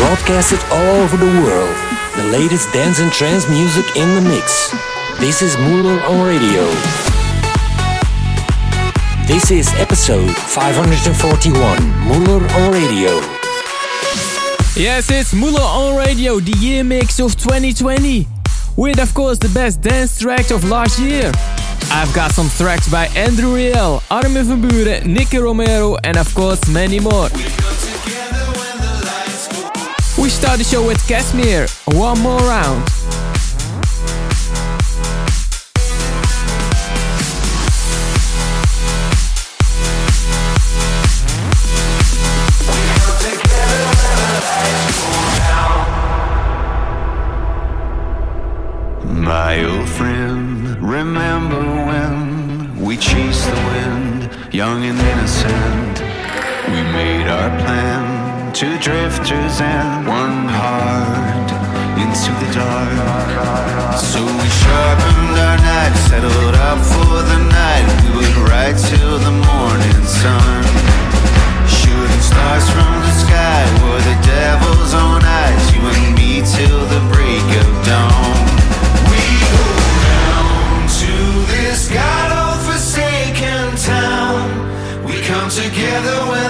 broadcasted all over the world. The latest dance and trance music in the mix. This is Muller on Radio. This is episode 541, Muller on Radio. Yes, it's Muller on Radio, the year mix of 2020. With, of course, the best dance tracks of last year. I've got some tracks by Andrew Rayel, Armin van Buuren, Nicky Romero, and of course many more. We start the show with Casimir, One More Round. My old friend, remember when we chased the wind, young and innocent. We made our plan, two drifters and one heart into the dark. So we sharpened our knives, settled up for the night. We would ride till the morning sun. Shooting stars from the sky were the devil's own eyes. You and me till the break of dawn. We go down to this god-forsaken town. We come together when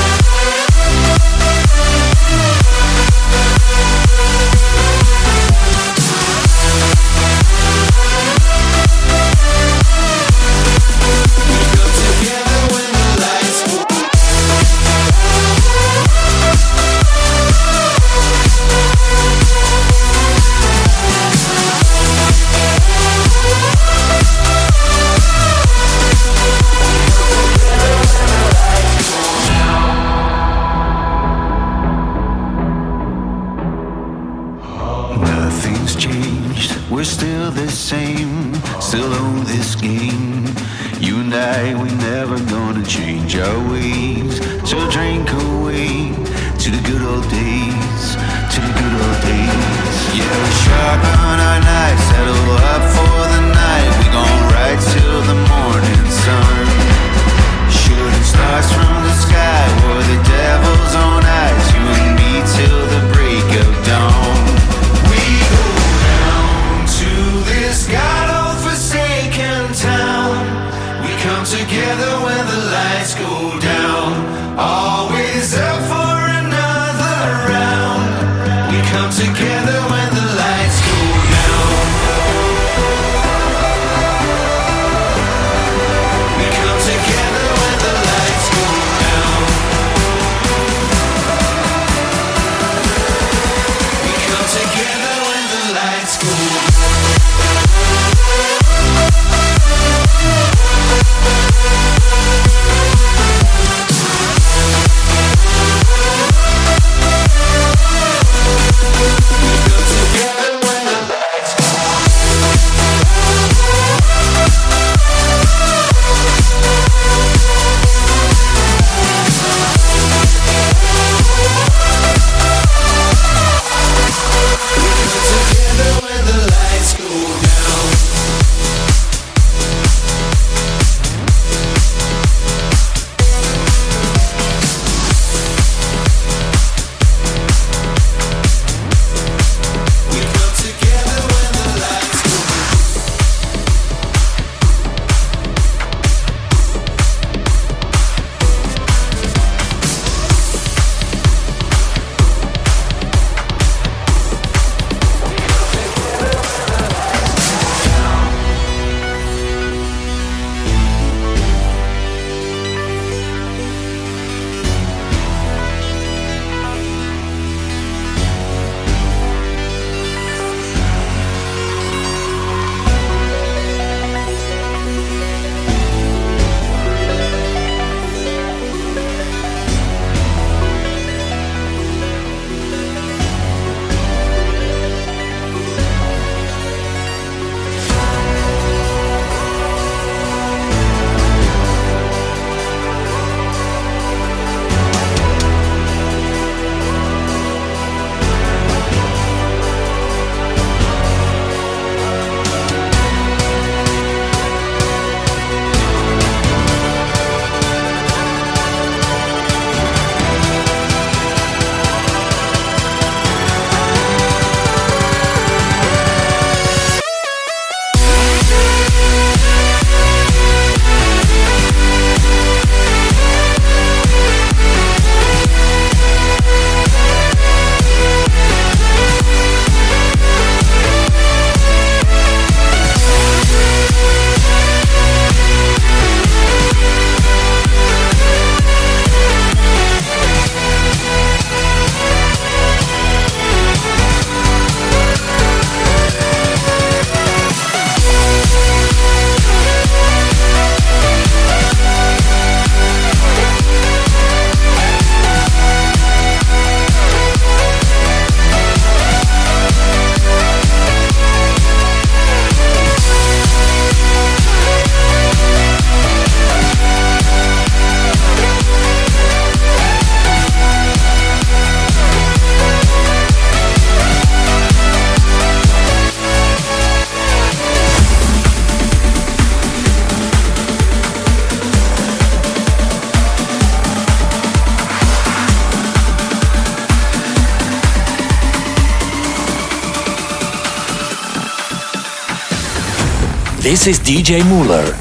This is DJ Muller.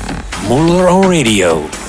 Muller on Radio.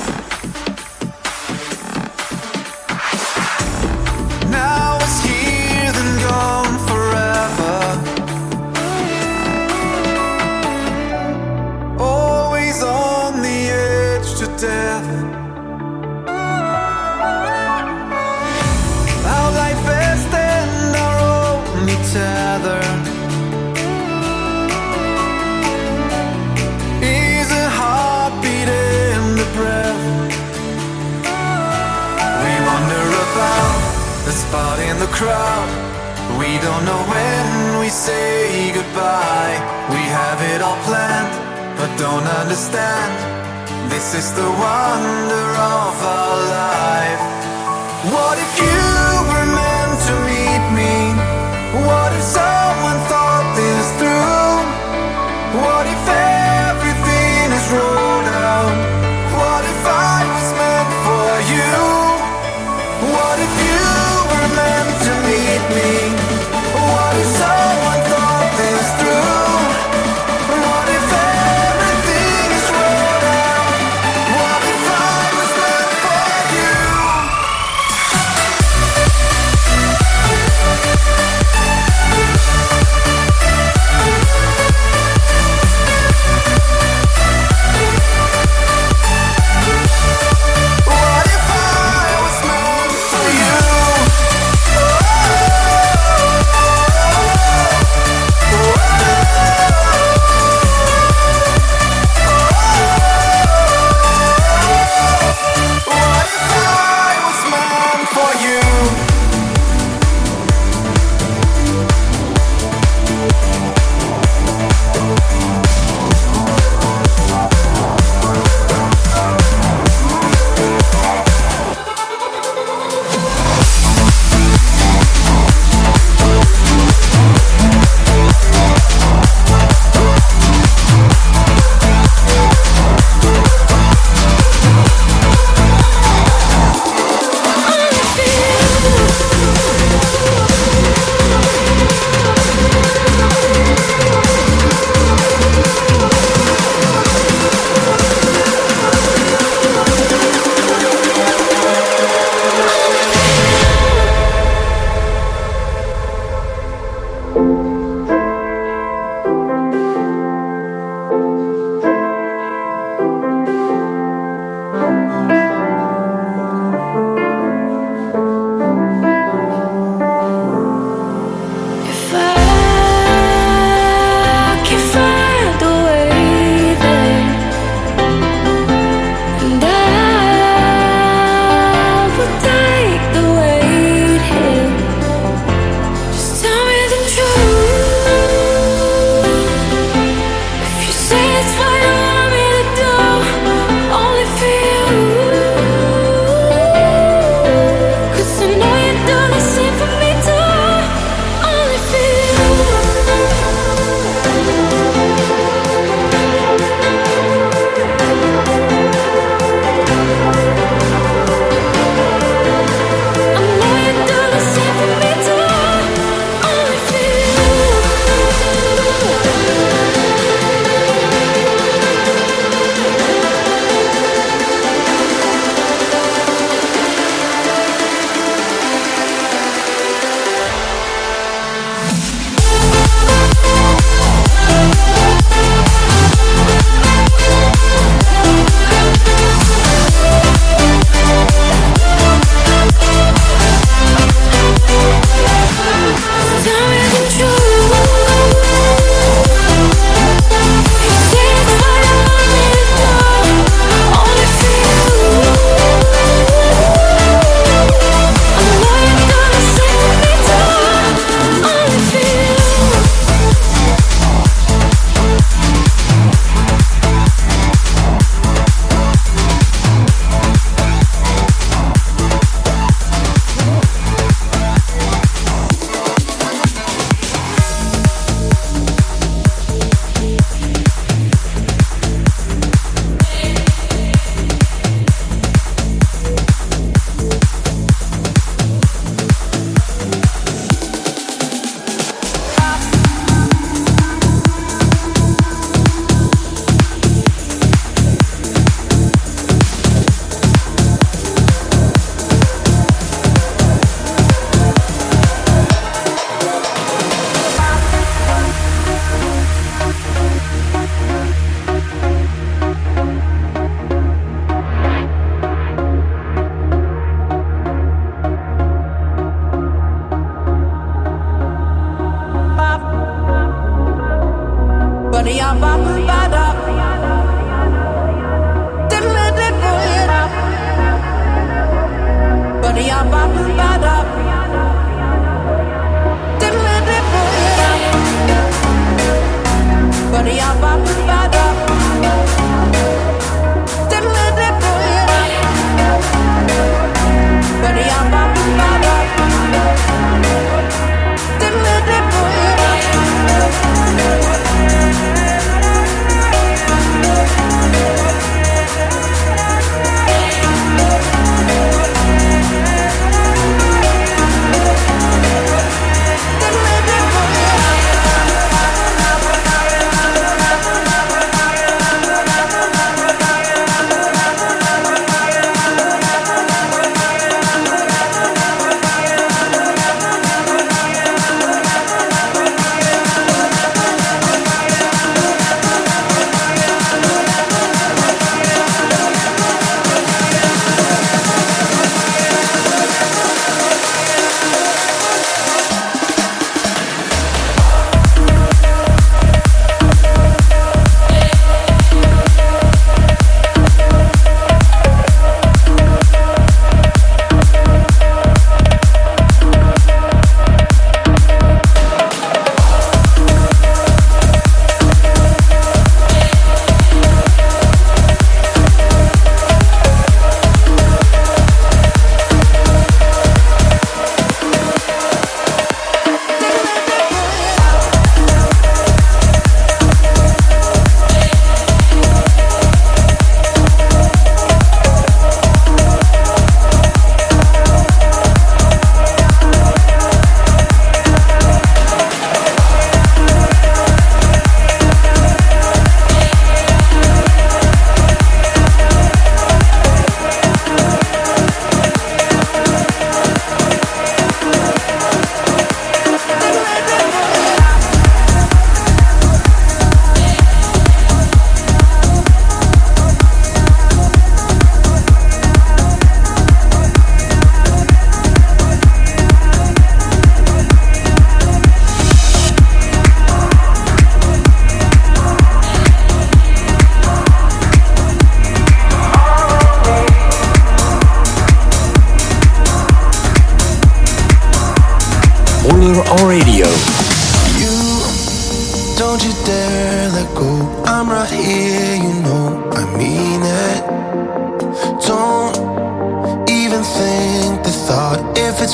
It all planned, but don't understand. This is the wonder of our life. What if you were meant to meet me? What if someone thought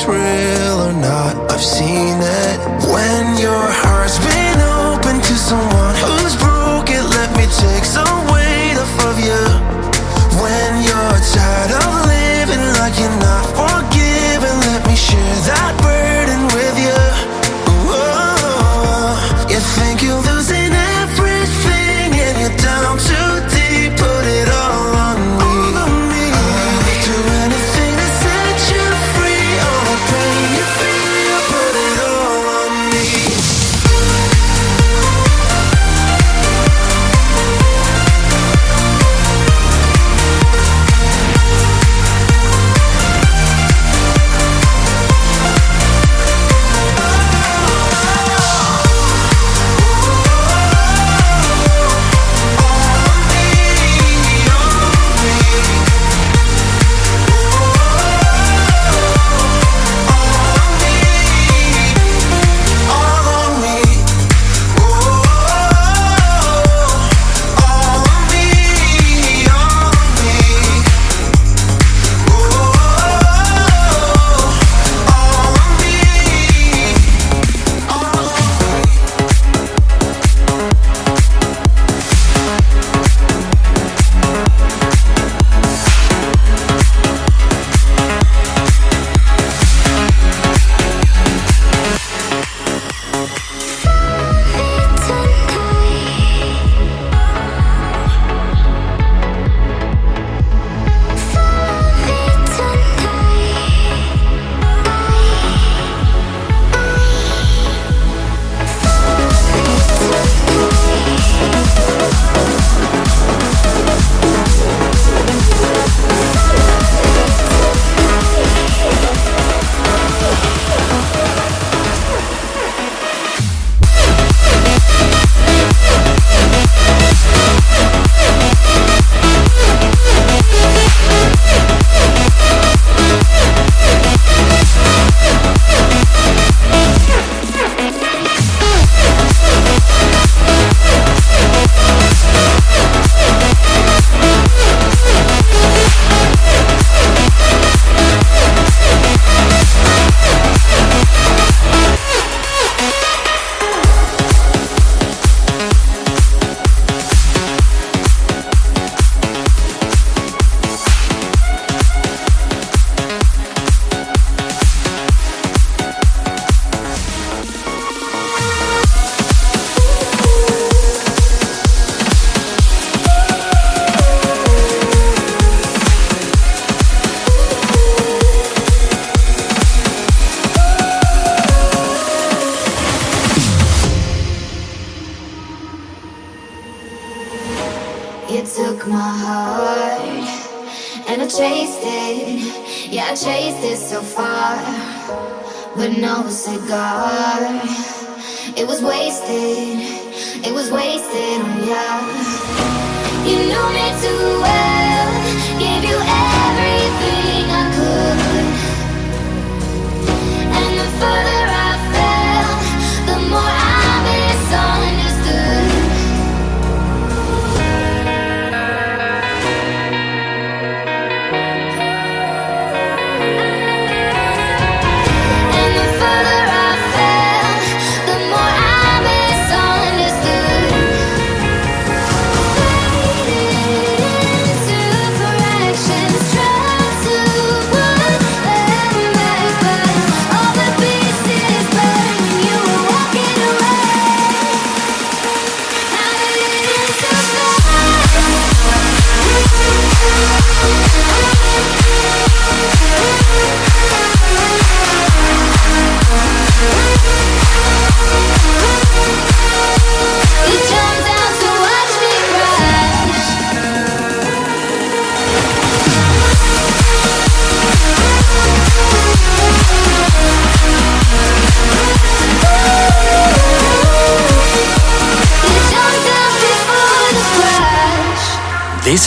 real or not. I've seen it.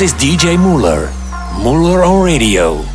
Is DJ Muller. Muller on radio.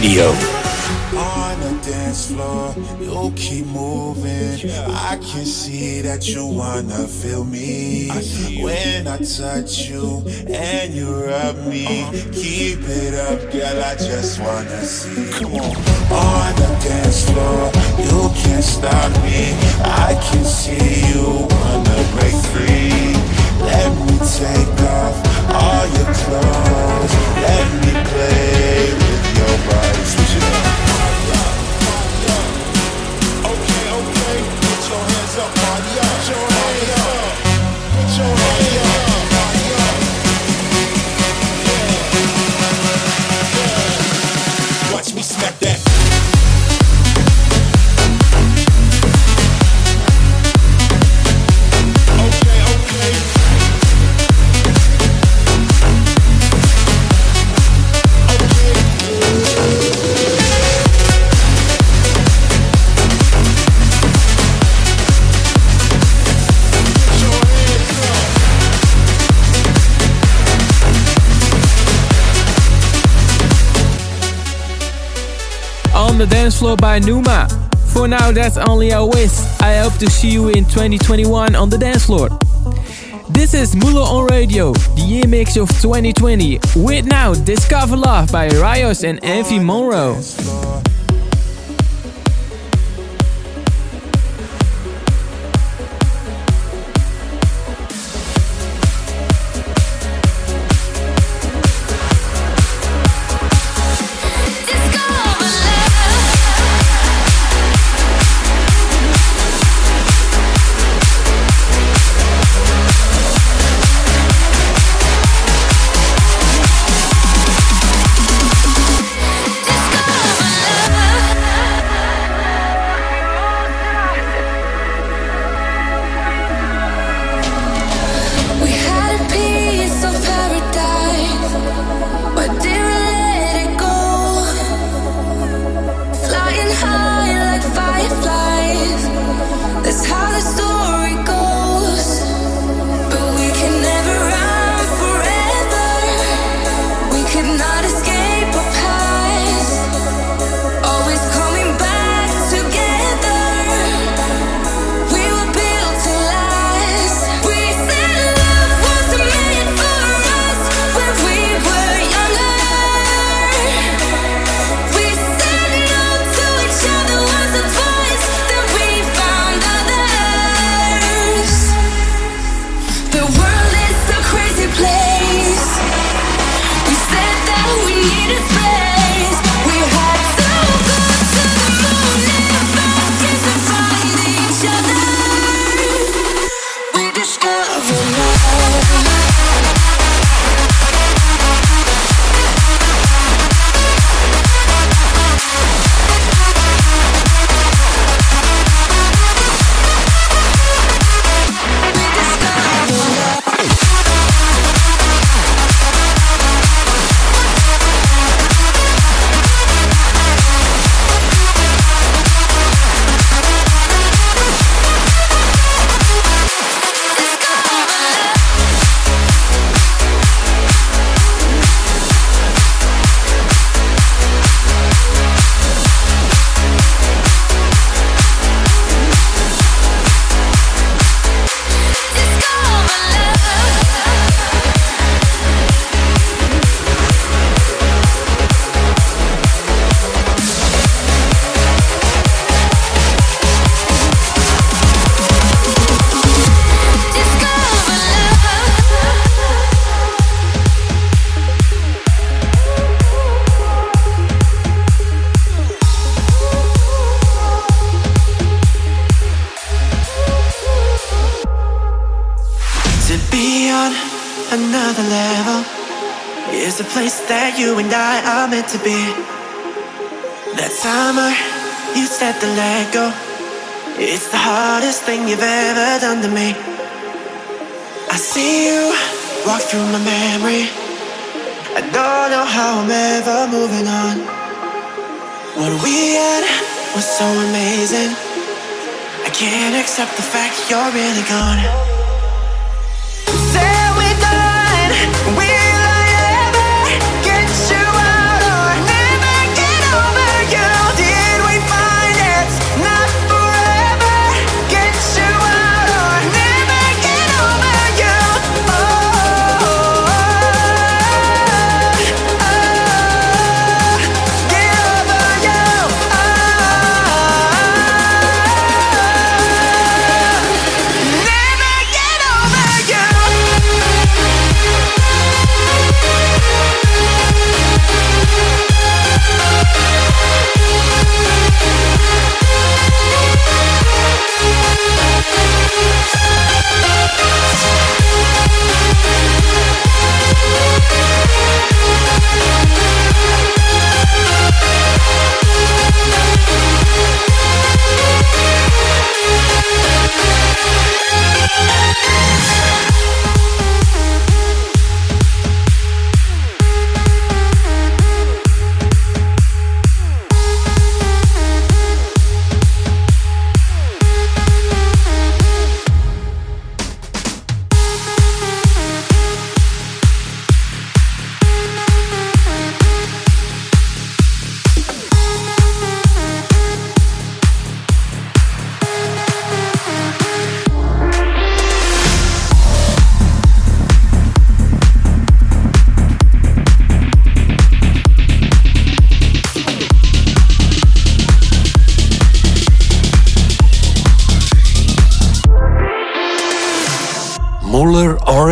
Radio. On the dance floor, you keep moving. I can see that you wanna feel me. When I touch you and you rub me, keep it up, girl. I just wanna see. Come on. On the dance floor, you can't stop me. I can see you wanna break free. Let me take off all your clothes. Let me play. Right, Switch it up. dance floor by Numa. For now, that's only a wish. I hope to see you in 2021 on the dance floor. This is Muller on Radio, the year mix of 2020. With now Discover Love by Rios and Envy Monroe. Accept the fact you're really gone.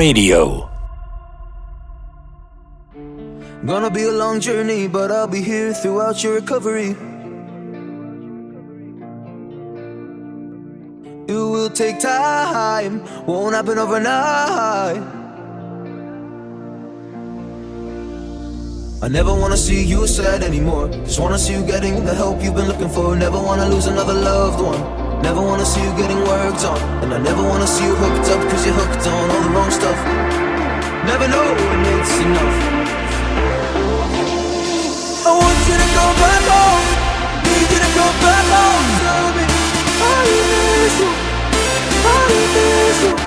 Radio. Gonna be a long journey, but I'll be here throughout your recovery. It will take time, won't happen overnight. I never wanna see you sad anymore. Just wanna see you getting the help you've been looking for. Never wanna lose another loved one. Never wanna see you getting worked on. And I never wanna see you hooked up Cause you're hooked on all the wrong stuff. Never know when it's enough. I want you to go back home Need you to go back home Tell me I miss you? I miss you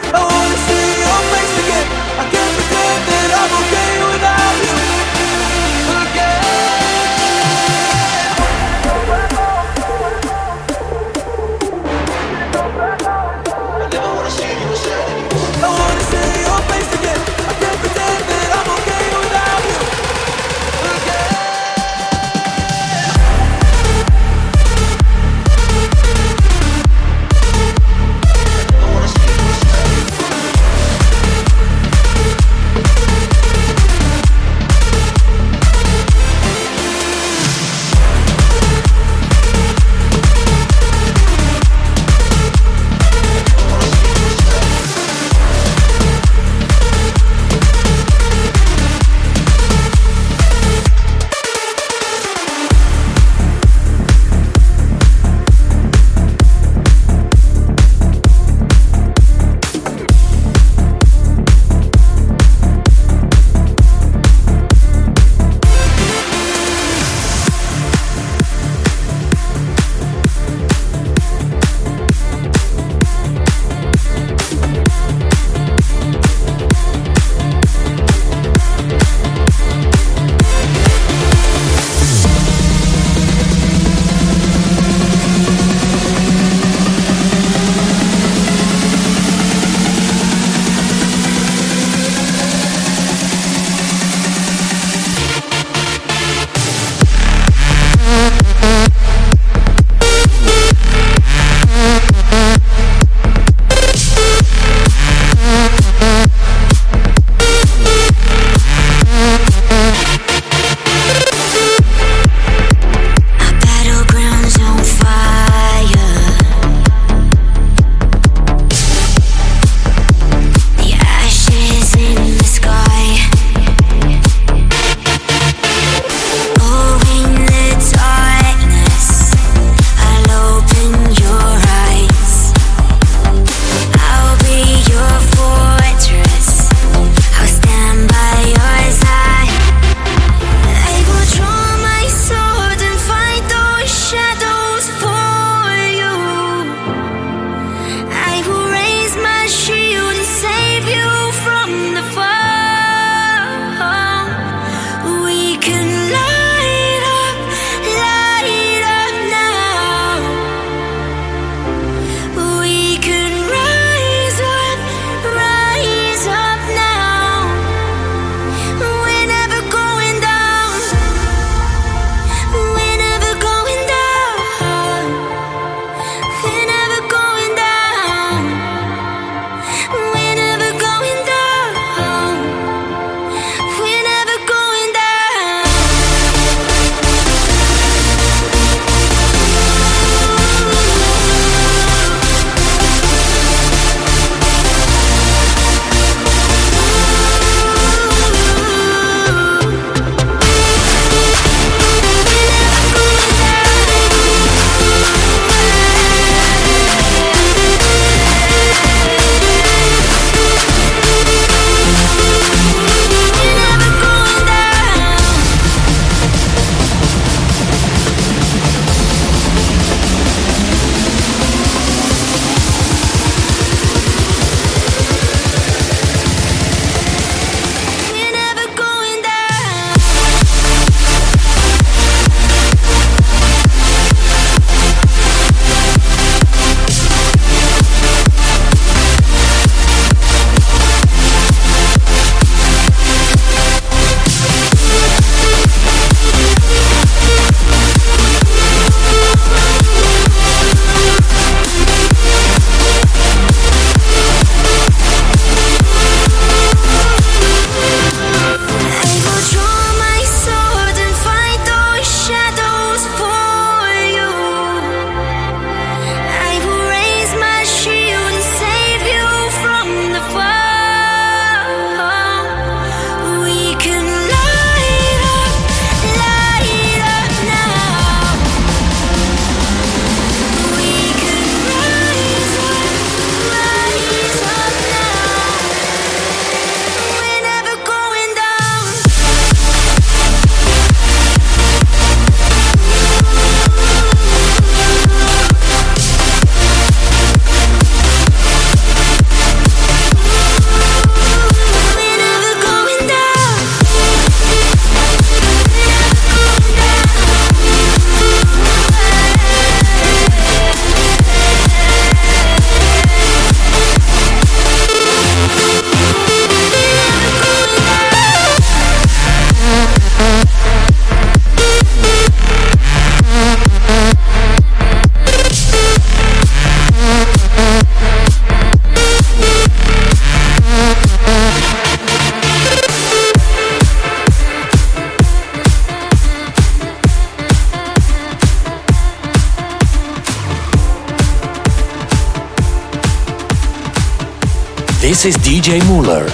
This is DJ Muller.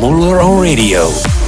Muller on radio.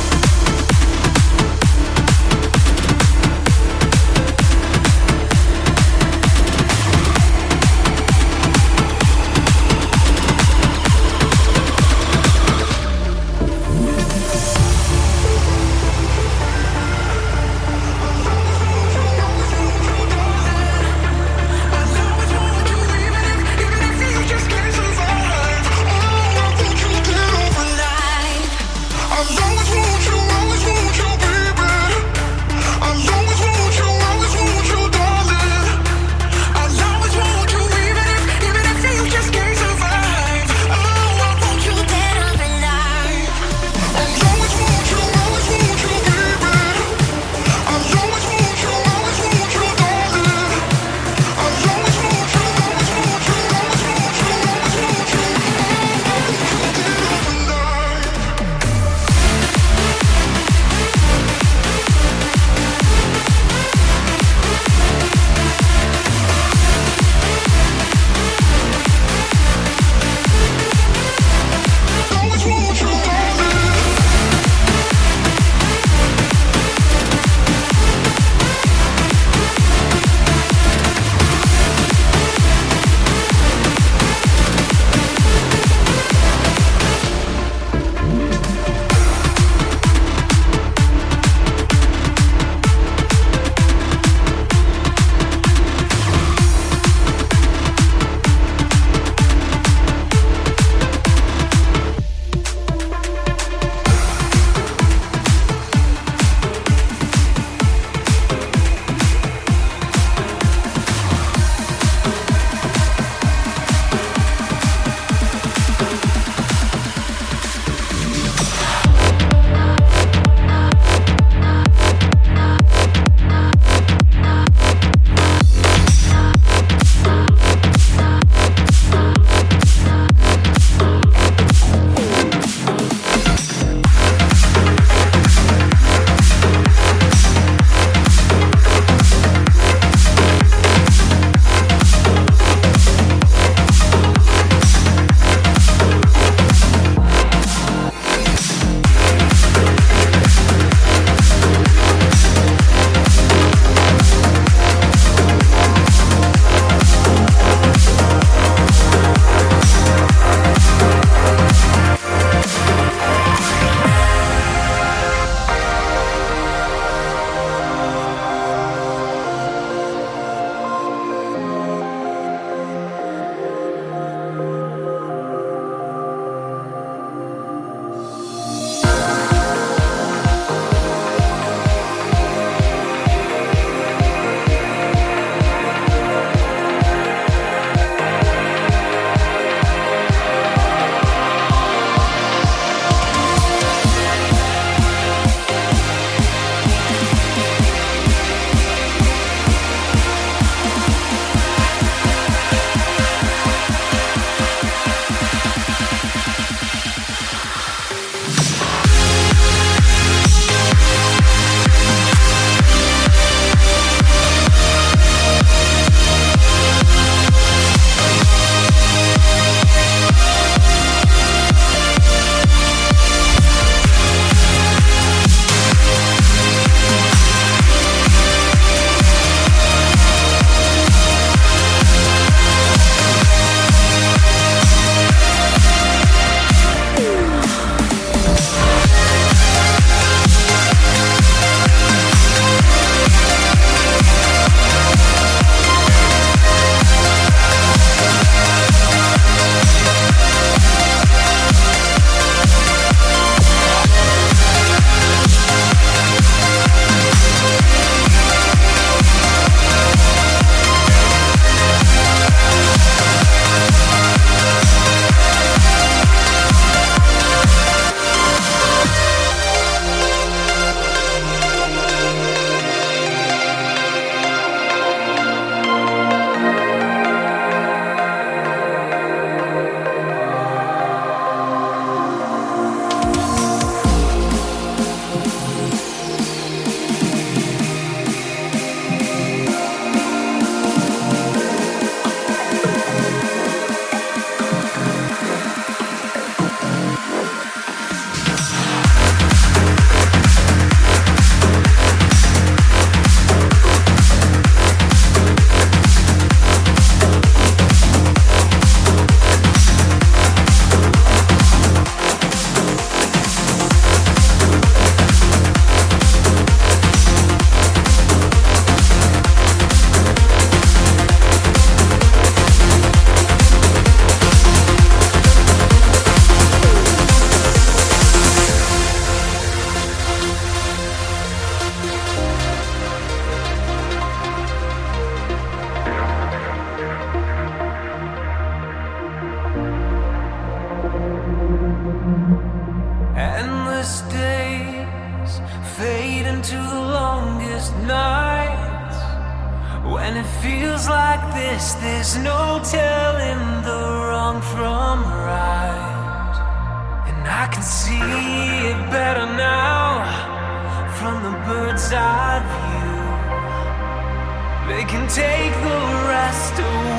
this, there's no telling the wrong from right. And I can see it better now from the bird's eye view. They can take the rest away.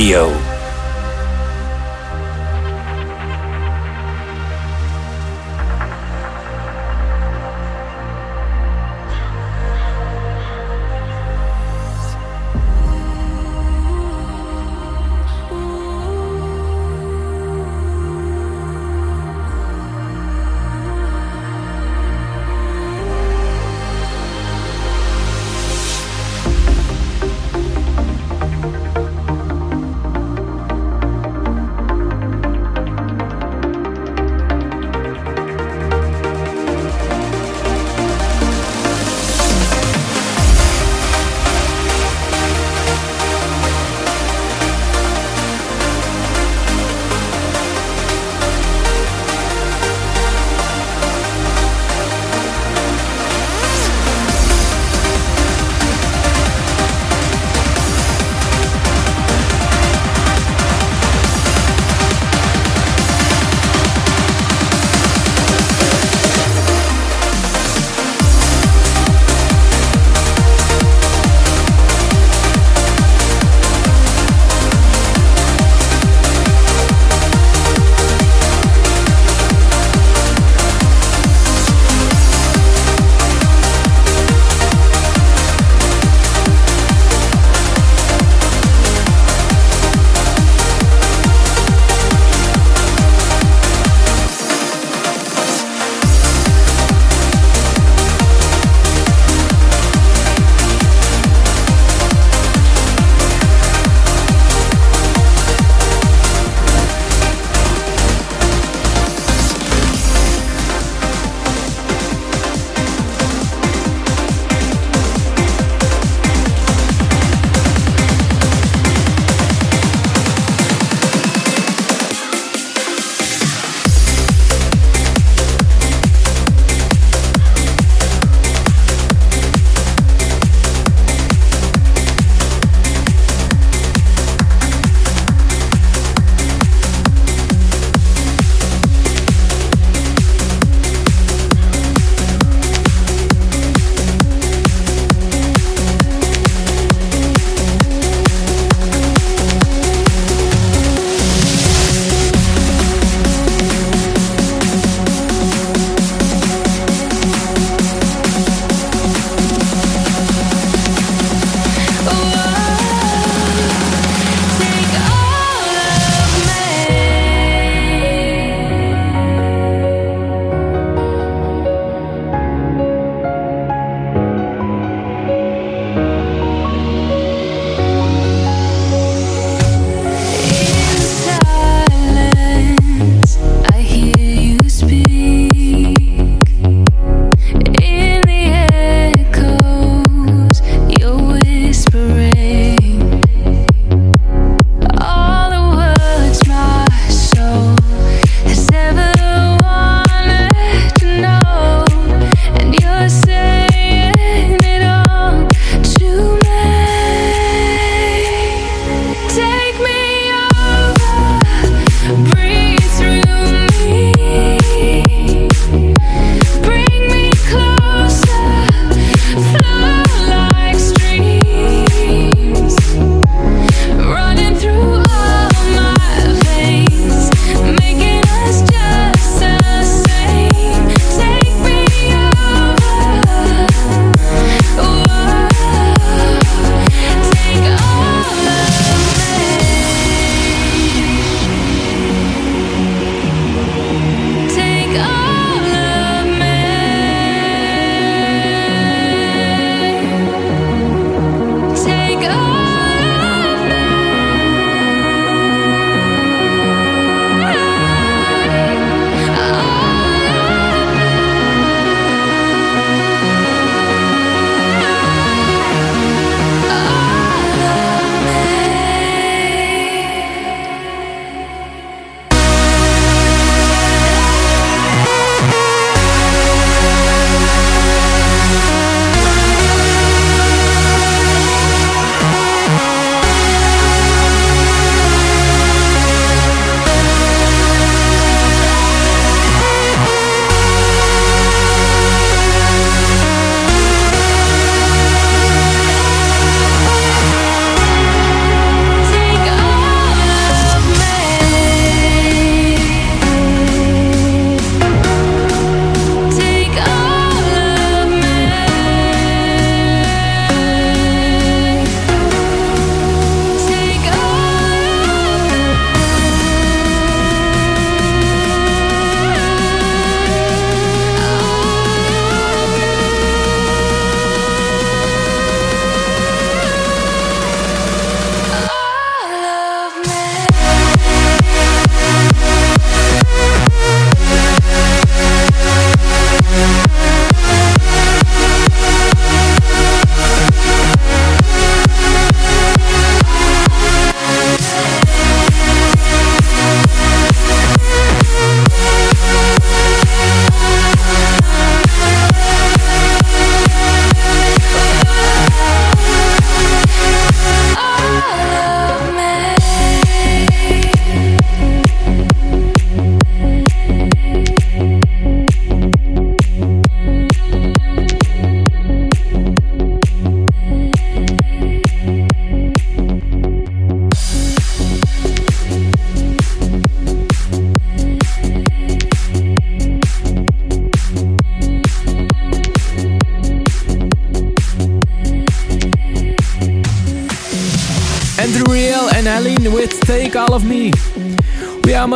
Radio.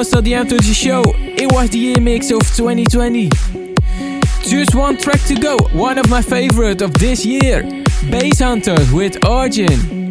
Almost at the end of the show. It was the year mix of 2020. Just one track to go, one of my favorite of this year. Bass Hunters with Origin.